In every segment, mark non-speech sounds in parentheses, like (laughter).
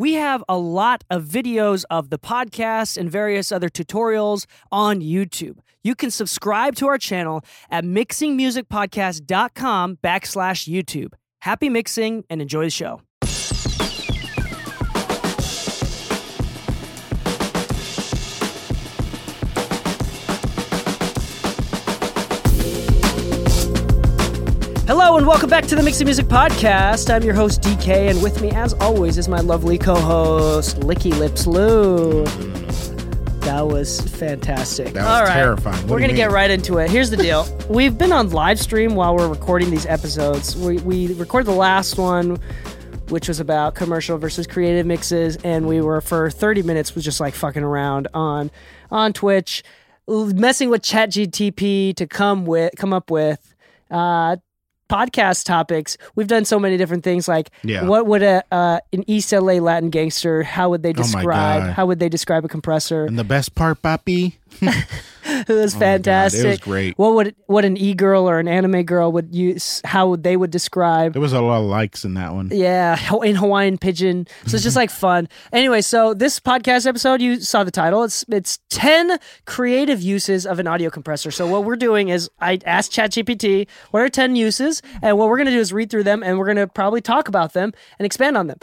we have a lot of videos of the podcast and various other tutorials on YouTube. You can subscribe to our channel at mixingmusicpodcast.com backslash YouTube. Happy mixing and enjoy the show. Hello and welcome back to the Mixing Music Podcast. I'm your host Dee Kei, and with me, as always, is my lovely co-host Licky Lips Lu. That was fantastic. That was All right. terrifying. What We're do you gonna get mean? right into it. Here's the deal: (laughs) we've been on live stream while we're recording these episodes. We we recorded the last one, which was about commercial versus creative mixes, and we were for 30 minutes was just like fucking around on on Twitch, messing with ChatGTP to come with come up with. Uh, podcast topics. We've done so many different things. Like, Yeah. what would a uh, an East LA Latin gangster? How would they Oh describe? God. how would they describe a compressor? And the best part, Papi, (laughs) (laughs) It was Oh fantastic. it was great. What would what an e girl or an anime girl would use? How would they would describe? there was a lot of likes in that one. Yeah, in Hawaiian pigeon. So it's just like (laughs) fun. Anyway, so this podcast episode, you saw the title. It's it's ten creative uses of an audio compressor. So what we're doing is I asked ChatGPT what are ten uses, and what we're gonna do is read through them, and we're gonna probably talk about them and expand on them.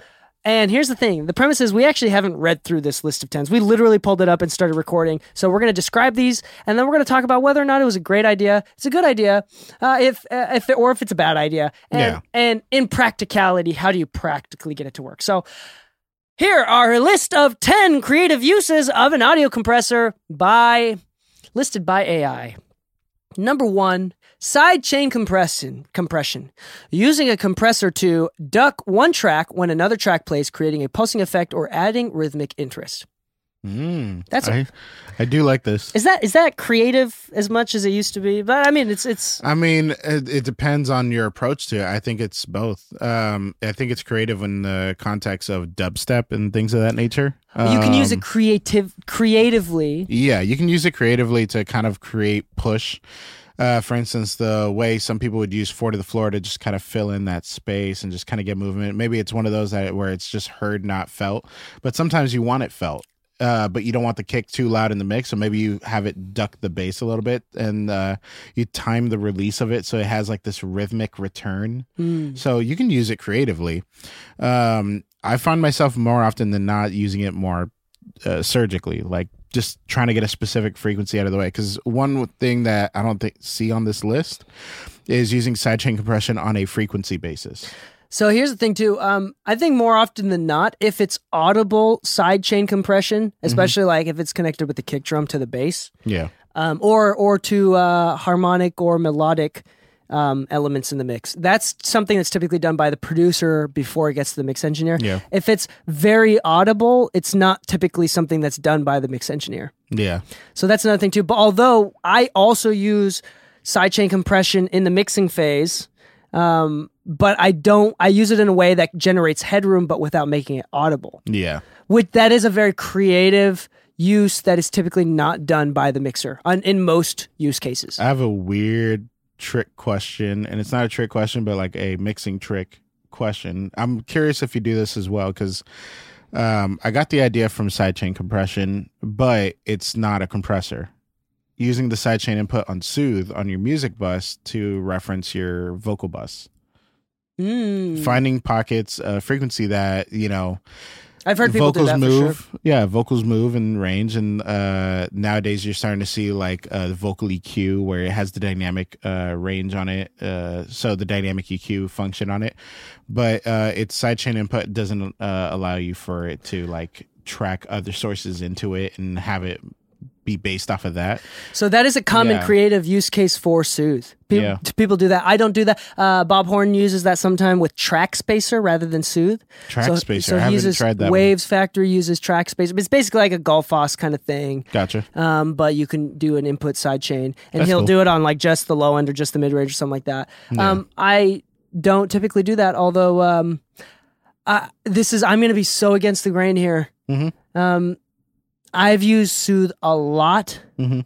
And here's the thing: the premise is we actually haven't read through this list of tens. We literally pulled it up and started recording. So we're going to describe these, and then we're going to talk about whether or not it was a great idea. It's a good idea, uh, if uh, if or if it's a bad idea. And Yeah. and in practicality, how do you practically get it to work? So here are a list of 10 creative uses of an audio compressor by listed by AI. Number 1, sidechain compression compression. Using a compressor to duck one track when another track plays creating a pulsing effect or adding rhythmic interest. Mm, That's I, I do like this. Is that is that creative as much as it used to be? But I mean, it's it's I mean, it, it depends on your approach to it. I think it's both. Um, I think it's creative in the context of dubstep and things of that nature. you can use Um, it creative creatively. Yeah, you can use it creatively to kind of create push. Uh, for instance, the way some people would use four to the floor to just kind of fill in that space and just kind of get movement. Maybe it's one of those that where it's just heard, not felt. But sometimes you want it felt. Uh, but you don't want the kick too loud in the mix, so maybe you have it duck the bass a little bit, and uh, you time the release of it so it has like this rhythmic return. Hmm. So you can use it creatively. Um, I find myself more often than not using it more uh, surgically, like just trying to get a specific frequency out of the way. Because one thing that I don't think see on this list is using sidechain compression on a frequency basis. So here's the thing too. Um, I think more often than not, if it's audible sidechain compression, especially like if it's connected with the kick drum to the bass, Yeah, um, or or to uh, harmonic or melodic um, elements in the mix, that's something that's typically done by the producer before it gets to the mix engineer. Yeah. If it's very audible, it's not typically something that's done by the mix engineer. yeah, So that's another thing too. But although I also use sidechain compression in the mixing phase, um, but I don't. I use it in a way that generates headroom, but without making it audible. yeah. Which that is a very creative use that is typically not done by the mixer on, in most use cases. I have a weird trick question, and it's not a trick question, but like a mixing trick question. I'm curious if you do this as well, because um, I got the idea from sidechain compression, but it's not a compressor. Using the sidechain input on Soothe on your music bus to reference your vocal bus, Mm. finding pockets of frequency that you know I've heard people do vocals that move. sure. Yeah, vocals move in range, and uh, nowadays you're starting to see like uh, the vocal EQ where it has the dynamic uh, range on it, uh, so the dynamic EQ function on it, but uh, its sidechain input doesn't uh, allow you for it to like track other sources into it and have it be based off of that. So that is a common Yeah. creative use case for Soothe. People, Yeah. people do that. I don't do that. Uh, Bob Horn uses that sometime with Track Spacer rather than Soothe. Track so, Spacer, So I haven't uses tried that one. Waves Factory uses Track Spacer. It's basically like a Gullfoss kind of thing. Gotcha. Um, but you can do an input side chain, and That's he'll cool. do it on like just the low end or just the mid range or something like that. Um, I don't typically do that, although um, I, this is I'm going to be so against the grain here. Mhm. Um, I've used Soothe a lot, Mhm.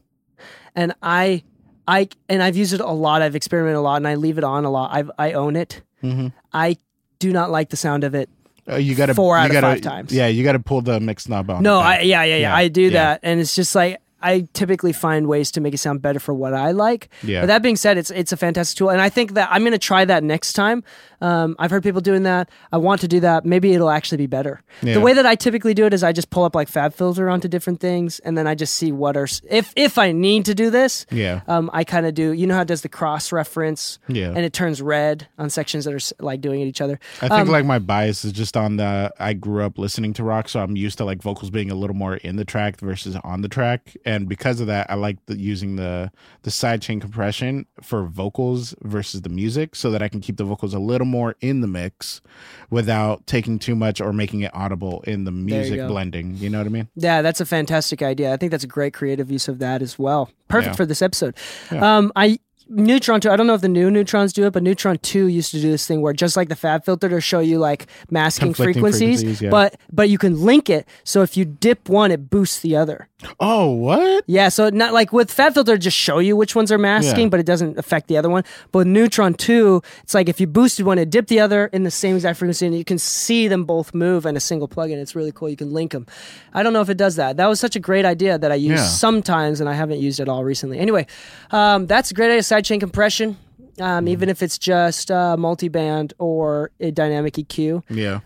and I, I, and I've used it a lot. I've experimented a lot, and I leave it on a lot. I've I own it. hmm I do not like the sound of it Uh, you gotta Four out you of gotta, five times. Yeah, you gotta pull the mix knob on. No. I yeah, yeah, yeah. Yeah, I do yeah. that, and it's just like I typically find ways to make it sound better for what I like. Yeah. But that being said, it's it's a fantastic tool, and I think that I'm going to try that next time. Um, I've heard people doing that. I want to do that. Maybe it'll actually be better. Yeah. The way that I typically do it is I just pull up like Fab Filter onto different things, and then I just see what are if if I need to do this. Yeah. Um, I kind of do. You know how it does the cross reference. Yeah. And it turns red on sections that are like doing at each other. I think like my bias is just on the I grew up listening to rock, so I'm used to like vocals being a little more in the track versus on the track, and because of that, I like the, using the the sidechain compression for vocals versus the music, so that I can keep the vocals a little more in the mix without taking too much or making it audible in the music go. blending. You know what I mean? Yeah, that's a fantastic idea. I think that's a great creative use of that as well. Perfect Yeah. for this episode. Yeah. Um, I Neutron 2, I don't know if the new Neutrons do it, but Neutron 2 used to do this thing where just like the Fab filter to show you like masking frequencies, frequencies, yeah. but but you can link it so if you dip one it boosts the other. Oh, what? Yeah, so not like with Fab filter just show you which ones are masking, Yeah. but it doesn't affect the other one. But with Neutron 2, it's like if you boosted one, it dipped the other in the same exact frequency and you can see them both move in a single plugin. It's really cool. You can link them. I don't know if it does that. That was such a great idea that I use Yeah. sometimes and I haven't used it all recently. Anyway, um, that's a great idea. Sidechain compression. Mm-hmm. Um, even if it's just uh, multi-band or a dynamic EQ, Yeah.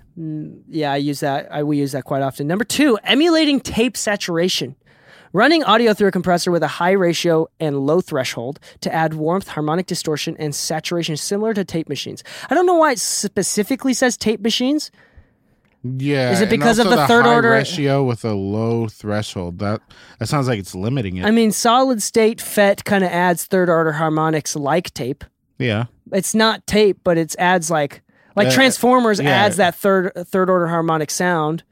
yeah, I use that. I we use that quite often. Number two, emulating tape saturation. Running audio through a compressor with a high ratio and low threshold to add warmth, harmonic distortion, and saturation similar to tape machines. I don't know why it specifically says tape machines. Yeah. Is it because of also the third high order- ratio with a low threshold? That that sounds like it's limiting it. I mean, solid state FET kind of adds third order harmonics like tape. yeah. It's not tape, but it adds like like Uh, Transformers yeah. adds that third third order harmonic sound.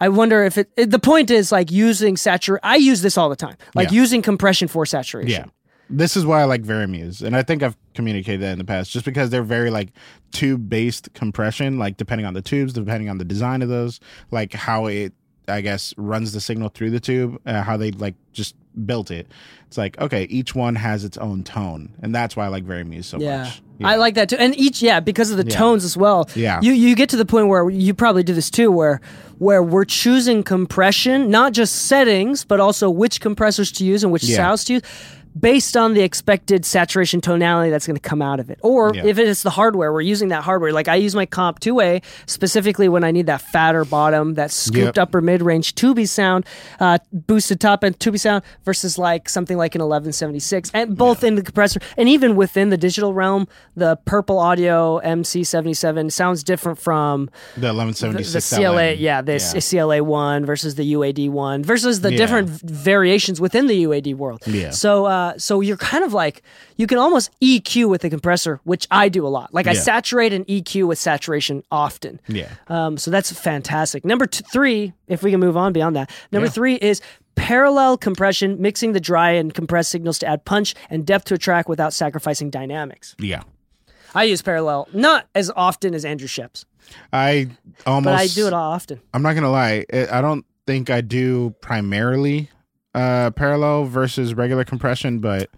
I wonder if it, it- the point is like using satur. I use this all the time, like Yeah. using compression for saturation. Yeah. This is why I like vari-mus. And I think I've communicated that in the past, just because they're very like tube based compression, like depending on the tubes, depending on the design of those, like how it, I guess, runs the signal through the tube, uh, how they like just built it. It's like, okay, each one has its own tone. And that's why I like Very vari-mus so Yeah. much. I like that too. And each yeah, because of the Yeah. tones as well. Yeah. You you get to the point where you probably do this too where where we're choosing compression, not just settings, but also which compressors to use and which Yeah. sounds to use based on the expected saturation tonality that's going to come out of it. Or Yeah. if it's the hardware, we're using that hardware. Like I use my comp 2A specifically when I need that fatter bottom, that scooped Yep. upper mid range tubey sound, uh, boosted top end tubey sound versus like something like an 1176. And both in the compressor and even within the digital realm, the Purple Audio MC77 sounds different from The the, 1176. the CLA, LM. yeah, the CLA one versus the UAD one versus the Yeah. different variations within the UAD world. Yeah. So, uh, so you're kind of like you can almost EQ with the compressor, which I do a lot. Like I Yeah. saturate and EQ with saturation often. Yeah. Um, so that's fantastic. Number t- three, if we can move on beyond that, number Yeah. three is parallel compression, mixing the dry and compressed signals to add punch and depth to a track without sacrificing dynamics. Yeah. I use parallel not as often as Andrew Scheps, I almost. but I do it often. I'm not gonna lie. It, I don't think I do primarily uh, parallel versus regular compression, but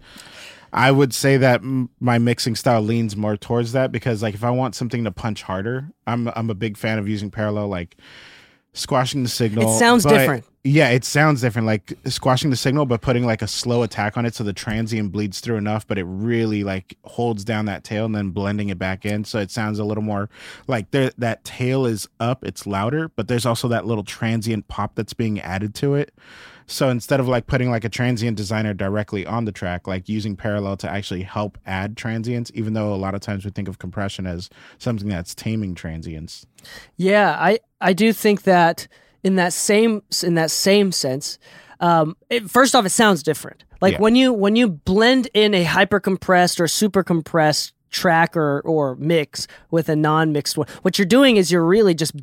I would say that m- my mixing style leans more towards that because, like, if I want something to punch harder, I'm I'm a big fan of using parallel, like squashing the signal. It sounds but- different. Yeah, it sounds different, like squashing the signal, but putting like a slow attack on it so the transient bleeds through enough, but it really like holds down that tail and then blending it back in, so it sounds a little more like there that tail is up, it's louder, but there's also that little transient pop that's being added to it. So instead of like putting like a transient designer directly on the track, like using parallel to actually help add transients, even though a lot of times we think of compression as something that's taming transients. Yeah, I I do think that in that same in that same sense, um, it, first off, it sounds different. Like Yeah. when you when you blend in a hyper compressed or super compressed track or or mix with a non mixed one, what you're doing is you're really just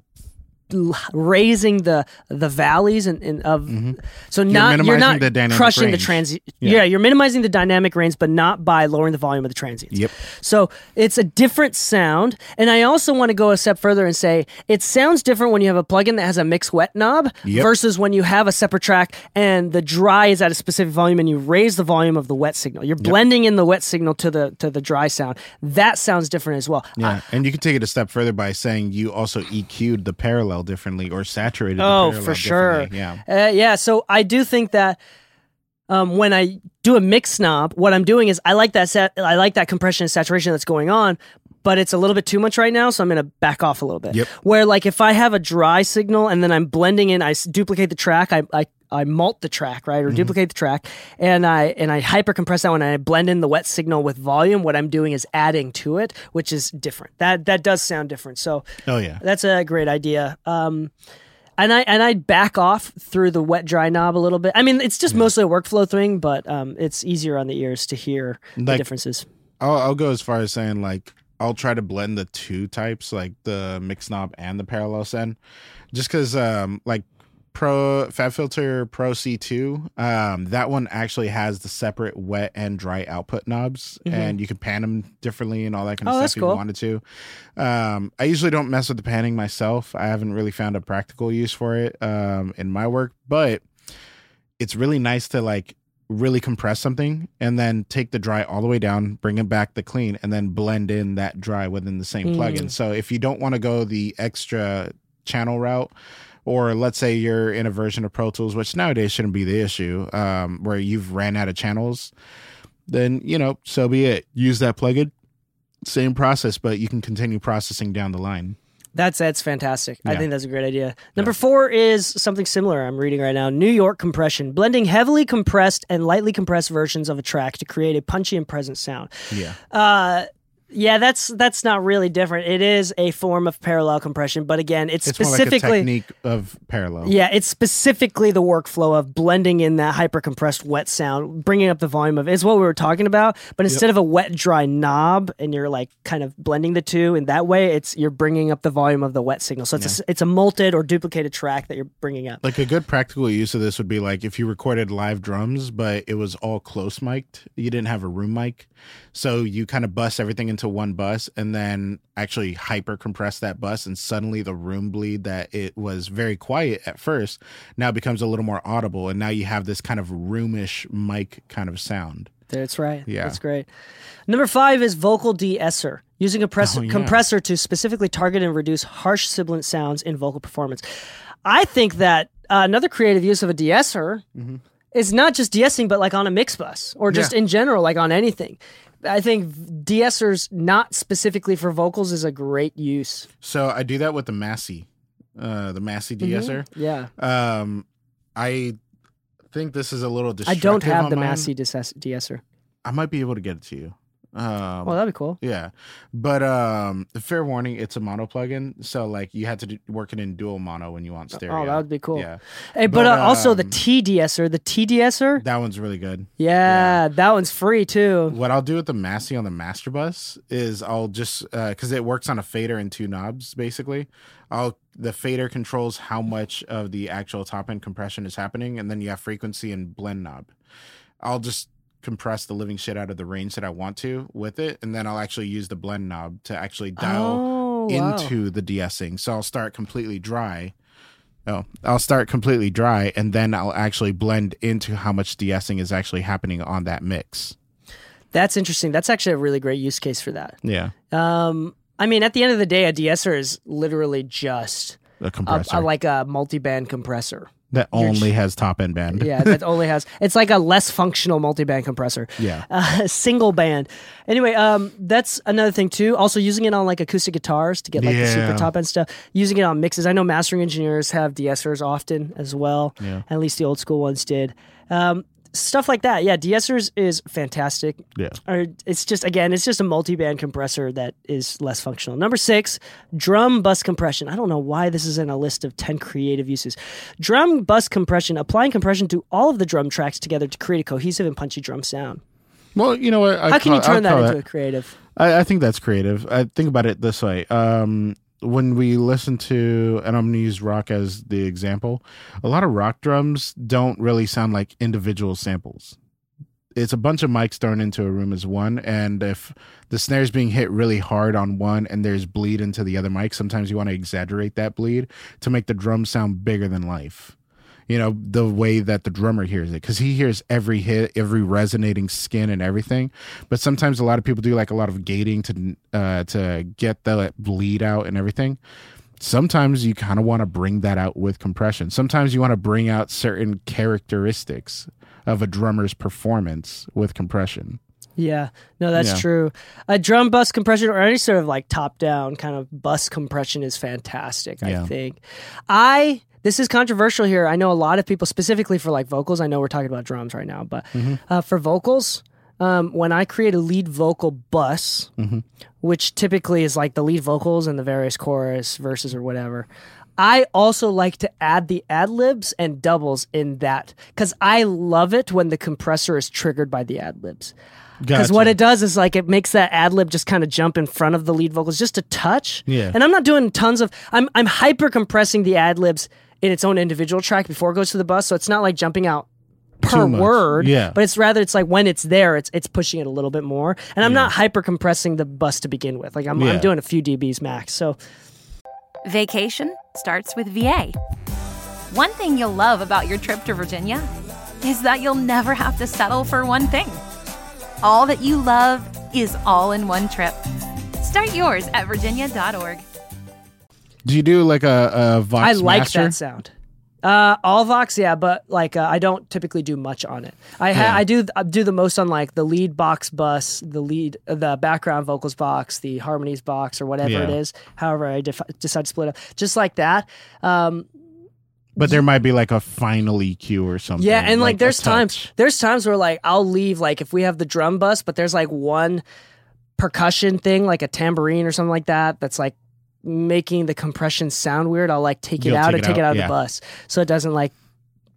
raising the the valleys and, and of mm-hmm. so not you're not the dynamic crushing the range. transient. Yeah. Yeah. you're minimizing the dynamic range, but not by lowering the volume of the transients. Yep. So it's a different sound, and I also want to go a step further and say it sounds different when you have a plugin that has a mix wet knob Yep. versus when you have a separate track and the dry is at a specific volume and you raise the volume of the wet signal. You're blending in the wet signal to the to the dry sound. That sounds different as well. Yeah, and you can take it a step further by saying you also EQ'd the parallel differently or saturated. Oh, the parallel for sure. Yeah, Uh, yeah, so I do think that um, when I do a mix knob, what I'm doing is I like that set, I like that compression and saturation that's going on, but it's a little bit too much right now, so I'm gonna back off a little bit. Yep. Where like if I have a dry signal and then I'm blending in, I s- duplicate the track, I I, I mult the track, right, Mm-hmm. or duplicate the track, and I and I hyper compress that one, and I blend in the wet signal with volume. What I'm doing is adding to it, which is different. That that does sound different. So oh yeah, that's a great idea. Um, and I and I back off through the wet dry knob a little bit. I mean, it's just mostly a workflow thing, but um, it's easier on the ears to hear the differences. I'll, I'll go as far as saying like I'll try to blend the two types, like the mix knob and the parallel send, just because um like Pro Fab Filter Pro C2, um, that one actually has the separate wet and dry output knobs, and you can pan them differently and all that kind of Mm-hmm. Oh, stuff if cool. you wanted to. Um, I usually don't mess with the panning myself. I haven't really found a practical use for it um, in my work, but it's really nice to like really compress something and then take the dry all the way down, bring it back the clean, and then blend in that dry within the same Mm. plugin. So if you don't want to go the extra channel route, or let's say you're in a version of Pro Tools, which nowadays shouldn't be the issue, um, where you've ran out of channels, then you know, so be it. Use that plugin. Same process, but you can continue processing down the line. That's that's fantastic. I think that's a great idea. Number four is something similar. I'm reading right now. New York compression, blending heavily compressed and lightly compressed versions of a track to create a punchy and present sound. Yeah. Uh, yeah, that's that's not really different. It is a form of parallel compression, but again, it's, It's more like a specifically technique of parallel. Yeah, it's specifically the workflow of blending in that hyper compressed wet sound, bringing up the volume of it's what we were talking about. But instead of a wet dry knob, and you're like kind of blending the two in that way, it's you're bringing up the volume of the wet signal. So it's a, it's a multed or duplicated track that you're bringing up. Like a good practical use of this would be like if you recorded live drums, but it was all close mic'd. You didn't have a room mic. So you kind of bust everything into one bus and then actually hyper compress that bus. And suddenly the room bleed that it was very quiet at first now becomes a little more audible. And now you have this kind of roomish mic kind of sound. That's right. Yeah. That's great. Number five is vocal de-esser, using a press- Oh, yeah. compressor to specifically target and reduce harsh sibilant sounds in vocal performance. I think that uh, another creative use of a de-esser Mm-hmm. is not just de-essing, but like on a mix bus or just Yeah. in general, like on anything. I think de-essers not specifically for vocals is a great use. So I do that with the Massey, uh, the Massey de-esser. Yeah. Um, I think this is a little destructive. I don't have the mine. Massey de- de-esser. I might be able to get it to you. Um, Well, that'd be cool. Yeah, but um, fair warning, it's a mono plugin, so like you have to do, work it in dual mono when you want stereo. Oh, that would be cool. Yeah, Hey, but, But, uh, also the um, the T de-esser, that one's really good. yeah, that one's free too. What I'll do with the Massey on the master bus is I'll just because it works on a fader and two knobs basically. I'll the fader controls how much of the actual top end compression is happening, and then you have frequency and blend knob. I'll just compress the living shit out of the range that I want to with it, and then I'll actually use the blend knob to actually dial oh, wow. into the de-essing. So I'll start completely dry. Oh, I'll start completely dry, and then I'll actually blend into how much de-essing is actually happening on that mix. That's interesting. That's actually a really great use case for that. Yeah, Um, I mean, at the end of the day, a de-esser is literally just a a, compressor a- like a multi-band compressor. That only has top end band. Yeah, that only has. It's like a less functional multi-band compressor. Yeah. (laughs) Uh, single band. Anyway, um, that's another thing too. Also, using it on like acoustic guitars to get like the super top end stuff. Using it on mixes. I know mastering engineers have de-essers often as well. Yeah. At least the old school ones did. Um, stuff like that. Yeah, de-essers is fantastic. Yeah. Or it's just again, it's just a multi-band compressor that is less functional. Number six, drum bus compression. I don't know why this is in a list of ten creative uses. Drum bus compression, applying compression to all of the drum tracks together to create a cohesive and punchy drum sound. Well, you know what? I'd How can you turn that into a creative? I, I think that's creative. I think about it this way. Um, when we listen to, and I'm going to use rock as the example, a lot of rock drums don't really sound like individual samples. It's a bunch of mics thrown into a room as one, and if the snare is being hit really hard on one and there's bleed into the other mic, sometimes you want to exaggerate that bleed to make the drum sound bigger than life you know the way that the drummer hears it because he hears every hit every resonating skin and everything but sometimes a lot of people do like a lot of gating to uh to get the bleed out and everything sometimes you kind of want to bring that out with compression sometimes you want to bring out certain characteristics of a drummer's performance with compression Yeah, no, that's Yeah. true. A drum bus compression or any sort of like top down kind of bus compression is fantastic. I Yeah. think. I this is controversial here. I know a lot of people, specifically for like vocals. I know we're talking about drums right now, but Mm-hmm. uh, for vocals, um, when I create a lead vocal bus, Mm-hmm. which typically is like the lead vocals and the various chorus verses or whatever. I also like to add the ad libs and doubles in that because I love it when the compressor is triggered by the ad libs. Because what it does is like it makes that ad lib just kind of jump in front of the lead vocals just a touch. Yeah. And I'm not doing tons of I'm I'm hyper compressing the ad libs in its own individual track before it goes to the bus. So it's not like jumping out per word. Yeah. But it's rather it's like when it's there, it's it's pushing it a little bit more. And I'm not hyper compressing the bus to begin with. Like I'm Yeah. I'm doing a few dBs max. So Vacation starts with VA. One thing you'll love about your trip to Virginia is that you'll never have to settle for one thing. All that you love is all in one trip. Start yours at virginia.org. do you do like a, a vox I like master? that sound. Uh, all Vox, yeah, but like uh, I don't typically do much on it. I ha- Yeah. I do I do the most on like the lead vox bus, the lead, uh, the background vocals vox, the harmonies vox, or whatever it Yeah. is. However, I def- decide to split up just like that. Um, but there might be like a final EQ or something yeah, and like, a there's times there's times where like I'll leave like if we have the drum bus, but there's like one percussion thing like a tambourine or something like that that's like making the compression sound weird. I'll like take it You'll out take and it take it out, out of yeah. the bus so it doesn't like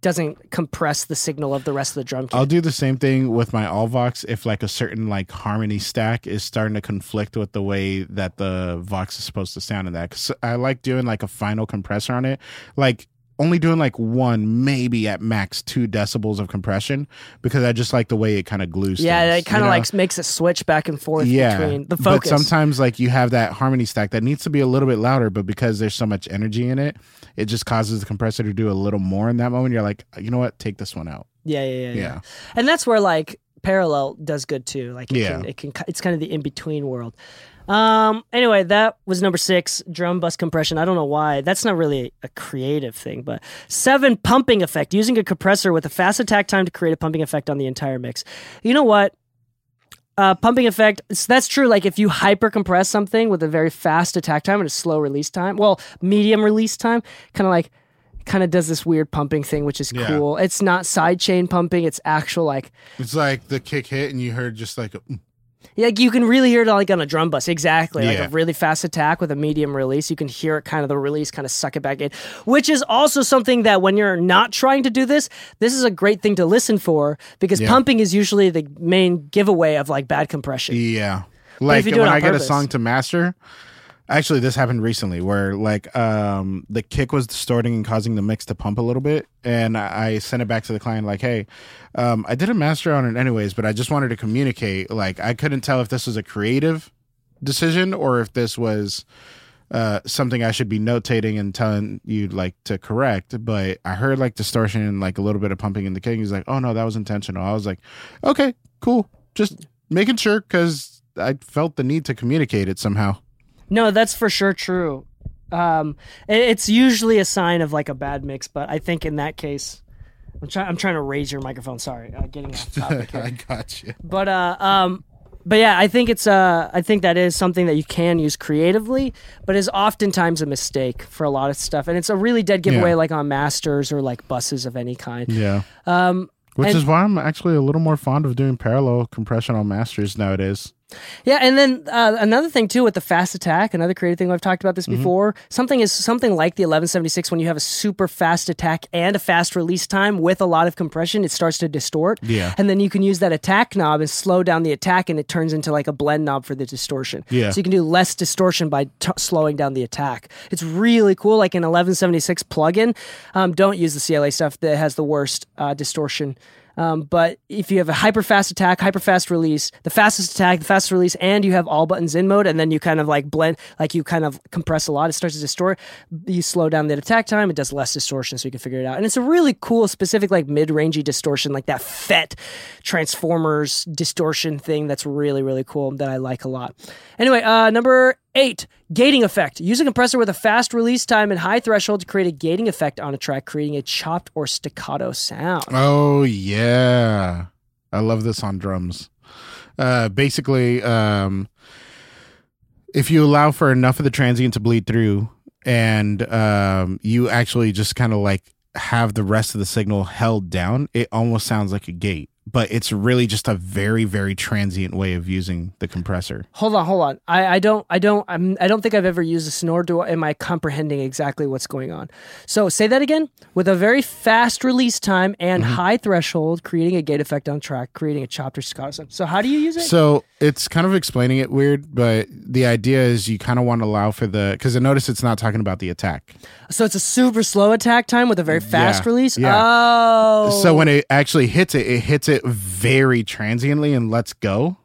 doesn't compress the signal of the rest of the drum kit. I'll do the same thing with my all vox if like a certain like harmony stack is starting to conflict with the way that the vox is supposed to sound in that. Cause I like doing like a final compressor on it, like only doing like one, maybe at max two decibels of compression because I just like the way it kind of glues. yeah, things, it kind you of know? like makes it switch back and forth yeah, between the focus. but sometimes like you have that harmony stack that needs to be a little bit louder, but because there's so much energy in it, it just causes the compressor to do a little more in that moment. You're like, you know what, take this one out. yeah, yeah, yeah, yeah, Yeah. And that's where like parallel does good too. Like it Yeah. can, it can it's kind of the in between world. Um. Anyway, that was number six, drum bus compression. I don't know why. That's not really a creative thing, but seven, pumping effect. Using a compressor with a fast attack time to create a pumping effect on the entire mix. You know what? Uh, pumping effect. s- That's true. Like if you hyper compress something with a very fast attack time and a slow release time, well, medium release time, kind of like, kind of does this weird pumping thing, which is Yeah. cool. It's not side chain pumping. It's actual like It's like the kick hit, and you heard just like, a, Yeah, like you can really hear it like on a drum bus. Exactly. Like a really fast attack with a medium release. You can hear it kind of the release kind of suck it back in, which is also something that when you're not trying to do this, this is a great thing to listen for because Yeah. pumping is usually the main giveaway of like bad compression. yeah. Like if you do it when I get a song to master, actually, this happened recently where like um the kick was distorting and causing the mix to pump a little bit, and I sent it back to the client like, hey, um, I did a master on it anyways, but I just wanted to communicate. Like, I couldn't tell if this was a creative decision or if this was uh, something I should be notating and telling you like to correct. But I heard like distortion and like a little bit of pumping in the kick. He's like, "Oh no, that was intentional." I was like, "Okay, cool, just making sure because I felt the need to communicate it somehow." No, that's for sure true. Um, it's usually a sign of like a bad mix, but I think in that case, I'm trying. I'm trying to raise your microphone. Sorry, uh, getting off topic (laughs) here. I got you. But uh, um, but yeah, I think it's uh, I think that is something that you can use creatively, but is oftentimes a mistake for a lot of stuff, and it's a really dead giveaway, Yeah. like on masters or like buses of any kind. Yeah. Um, Which And- is why I'm actually a little more fond of doing parallel compression on masters nowadays. Yeah, and then uh, another thing too with the fast attack, another creative thing I've talked about this Mm-hmm. before. Something is something like the 1176 when you have a super fast attack and a fast release time with a lot of compression, it starts to distort. Yeah. and then you can use that attack knob and slow down the attack, and it turns into like a blend knob for the distortion. Yeah. so you can do less distortion by t- slowing down the attack. It's really cool. Like an 1176 plugin, um, don't use the CLA stuff that has the worst uh, distortion. Um, but if you have a hyper fast attack, hyper fast release, the fastest attack, the fastest release, and you have all buttons in mode, and then you kind of like blend, like you kind of compress a lot, it starts to distort. You slow down the attack time, it does less distortion, so you can figure it out. And it's a really cool, specific, like mid rangey distortion, like that FET Transformers distortion thing that's really, really cool that I like a lot. Anyway, uh, number eight, gating effect. Use a compressor with a fast release time and high threshold to create a gating effect on a track, creating a chopped or staccato sound. Oh yeah, I love this on drums. Uh, basically, um, if you allow for enough of the transient to bleed through, and um, you actually just kind of like have the rest of the signal held down, it almost sounds like a gate. But it's really just a very, very transient way of using the compressor. Hold on, hold on. I, I don't, I don't, I'm, I don't think I've ever used this, nor do I, am I comprehending exactly what's going on. So say that again. With a very fast release time and Mm-hmm. high threshold, creating a gate effect on track, creating a chopped or. So how do you use it? So it's kind of explaining it weird, but the idea is you kind of want to allow for the because I notice it's not talking about the attack. So it's a super slow attack time with a very fast Yeah, release. yeah. Oh, So when it actually hits it, it hits it very transiently and lets go.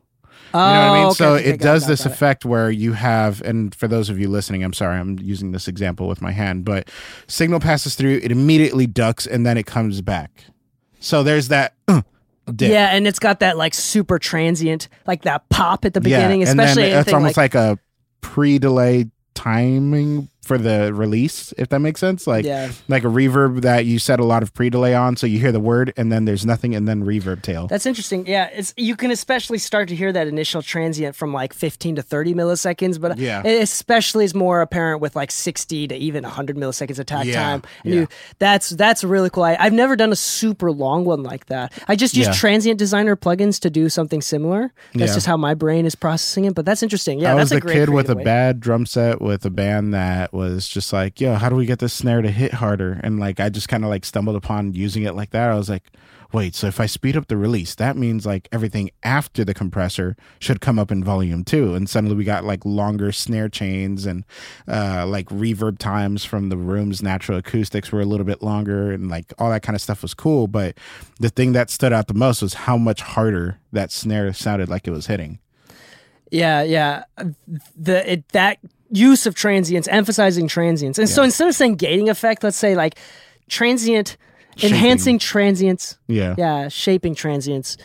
oh, You know what I mean? okay, so okay, it does got this it. effect where you have, and for those of you listening, I'm sorry, I'm using this example with my hand, but signal passes through, it immediately ducks, and then it comes back. So there's that uh, dip. Yeah, and it's got that like super transient, like that pop at the Yeah, beginning, and especially then it's almost like, like, a pre-delay timing for the release, if that makes sense. Like Yeah. like a reverb that you set a lot of pre-delay on, so you hear the word, and then there's nothing, and then reverb tail. That's interesting. Yeah, it's you can especially start to hear that initial transient from like 15 to 30 milliseconds, but Yeah. it especially is more apparent with like 60 to even 100 milliseconds attack Yeah, time. And yeah. you that's that's really cool. I, I've never done a super long one like that. I just use Yeah. transient designer plugins to do something similar. That's just how my brain is processing it, but that's interesting. Yeah, I that's was a a great kid with a bad drum set with a band that was just like, yo, how do we get this snare to hit harder? And like, I just kind of like stumbled upon using it like that. I was like, wait, so if I speed up the release, that means like everything after the compressor should come up in volume too. And suddenly we got like longer snare chains and uh, like reverb times from the room's natural acoustics were a little bit longer and like all that kind of stuff was cool. But the thing that stood out the most was how much harder that snare sounded like it was hitting. Yeah, yeah. The it, that use of transients, emphasizing transients, and so instead of saying gating effect, let's say like transient, enhancing transients. Yeah. Yeah, shaping transients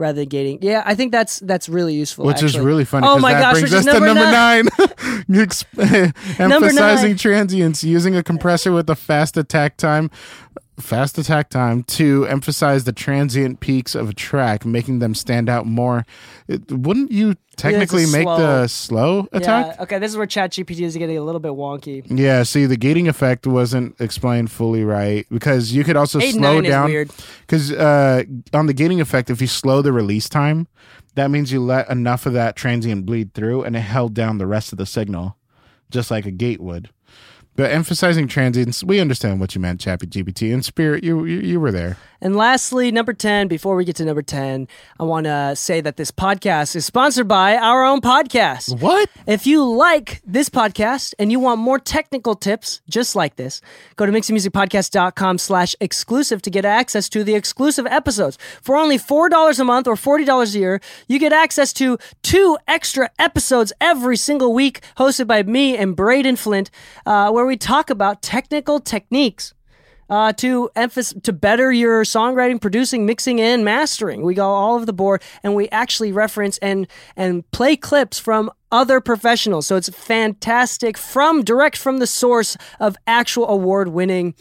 rather than gating. Yeah, I think that's that's really useful. Which is really funny. Oh my that gosh, brings us is to number nine. nine. (laughs) (laughs) Emphasizing nine. transients using a compressor with a fast attack time, fast attack time to emphasize the transient peaks of a track, making them stand out more. It, wouldn't you technically make slow- the slow attack? Yeah, okay, this is where ChatGPT is getting a little bit wonky. Yeah, see, the gating effect wasn't explained fully right because you could also Eight slow down. Because uh, on the gating effect, if you slow the release time, that means you let enough of that transient bleed through and it held down the rest of the signal, just like a gate would. But emphasizing transience, we understand what you meant, Chappy GPT. In spirit, you, you you were there. And lastly, number 10, before we get to number 10, I want to say that this podcast is sponsored by our own podcast. What? If you like this podcast and you want more technical tips just like this, go to mixingmusicpodcast.com slash exclusive to get access to the exclusive episodes. For only $4 a month or $40 a year, you get access to two extra episodes every single week hosted by me and Braden Flint, uh, where we talk about technical techniques uh, to emphasis to better your songwriting, producing, mixing, and mastering. We go all over the board, and we actually reference and and play clips from other professionals. So it's fantastic from direct from the source of actual award winning.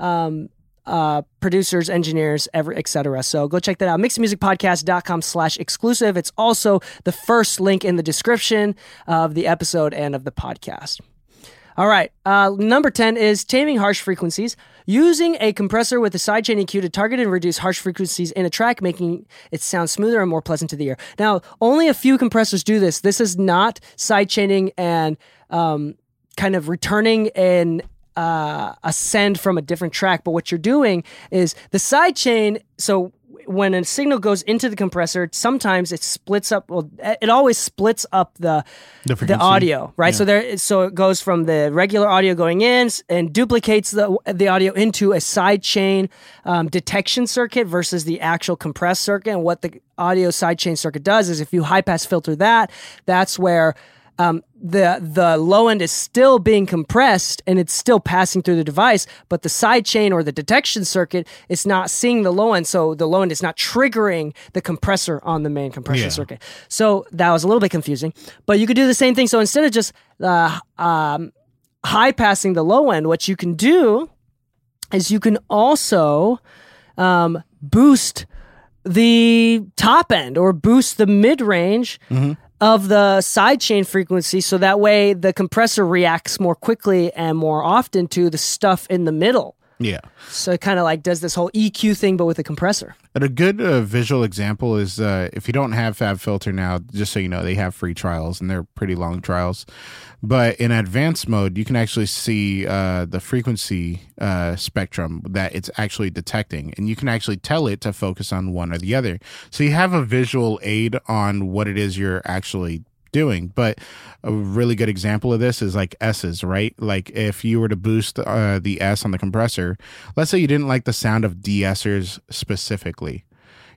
Um, uh, producers, engineers, every, etc. So go check that out. Mixedmusicpodcast.com slash exclusive. It's also the first link in the description of the episode and of the podcast. All right. Uh, number 10 is taming harsh frequencies. Using a compressor with a sidechain EQ to target and reduce harsh frequencies in a track, making it sound smoother and more pleasant to the ear. Now, only a few compressors do this. This is not sidechaining and um, kind of returning an uh, a send from a different track. But what you're doing is the side chain. So when a signal goes into the compressor, sometimes it splits up. Well, it always splits up the The the, audio, right? So there, so it goes from the regular audio going in and duplicates the the audio into a sidechain um, detection circuit versus the actual compressed circuit. And what the audio sidechain circuit does is, if you high pass filter that, that's where um, the the low end is still being compressed and it's still passing through the device, but the side chain or the detection circuit is not seeing the low end, so the low end is not triggering the compressor on the main compression Yeah. circuit. So that was a little bit confusing, but you could do the same thing. So instead of just uh, um, high passing the low end, what you can do is you can also um, boost the top end or boost the mid range of the sidechain frequency so that way the compressor reacts more quickly and more often to the stuff in the middle. Yeah. So it kind of like does this whole EQ thing, but with a compressor. And a good uh, visual example is uh, if you don't have Fab Filter now, just so you know, they have free trials and they're pretty long trials. But in advanced mode, you can actually see uh, the frequency uh, spectrum that it's actually detecting, and you can actually tell it to focus on one or the other. So you have a visual aid on what it is you're actually doing. But a really good example of this is like S's, right? Like if you were to boost uh, the S on the compressor, let's say you didn't like the sound of de-essers specifically.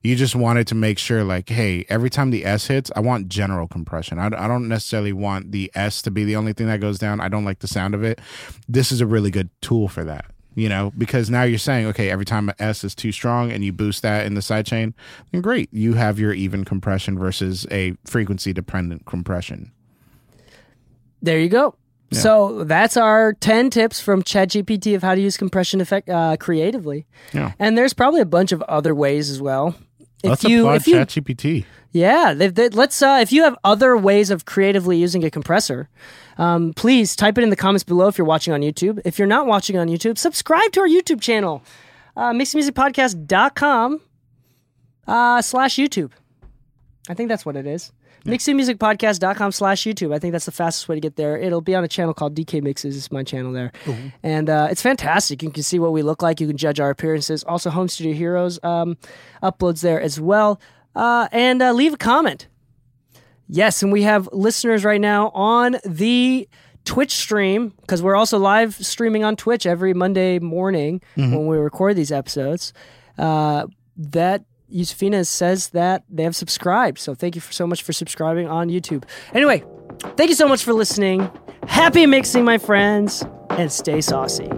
You just wanted to make sure, like, hey, every time the S hits, I want general compression. I, I don't necessarily want the S to be the only thing that goes down. I don't like the sound of it. This is a really good tool for that, you know, because now you're saying, okay, every time an S is too strong and you boost that in the sidechain, then great. You have your even compression versus a frequency dependent compression. There you go. So that's our 10 tips from ChatGPT of how to use compression effect uh, creatively. Yeah. And there's probably a bunch of other ways as well. If Let's you, applaud if you, ChatGPT. Yeah, they, they, let's. Uh, if you have other ways of creatively using a compressor, um, please type it in the comments below. If you're watching on YouTube, if you're not watching on YouTube, subscribe to our YouTube channel, uh, mixedmusicpodcast.com uh, slash YouTube. I think that's what it is. Mixedmusicpodcast.com slash YouTube. I think that's the fastest way to get there. It'll be on a channel called Dee Kei Mixes. It's my channel there. And uh, it's fantastic. You can see what we look like. You can judge our appearances. Also, Home Studio Heroes um, uploads there as well. Uh, and uh, leave a comment. Yes, and we have listeners right now on the Twitch stream because we're also live streaming on Twitch every Monday morning when we record these episodes. Uh, that Yusufina says that they have subscribed. So thank you for so much for subscribing on YouTube. Anyway, thank you so much for listening. Happy mixing, my friends, and stay saucy.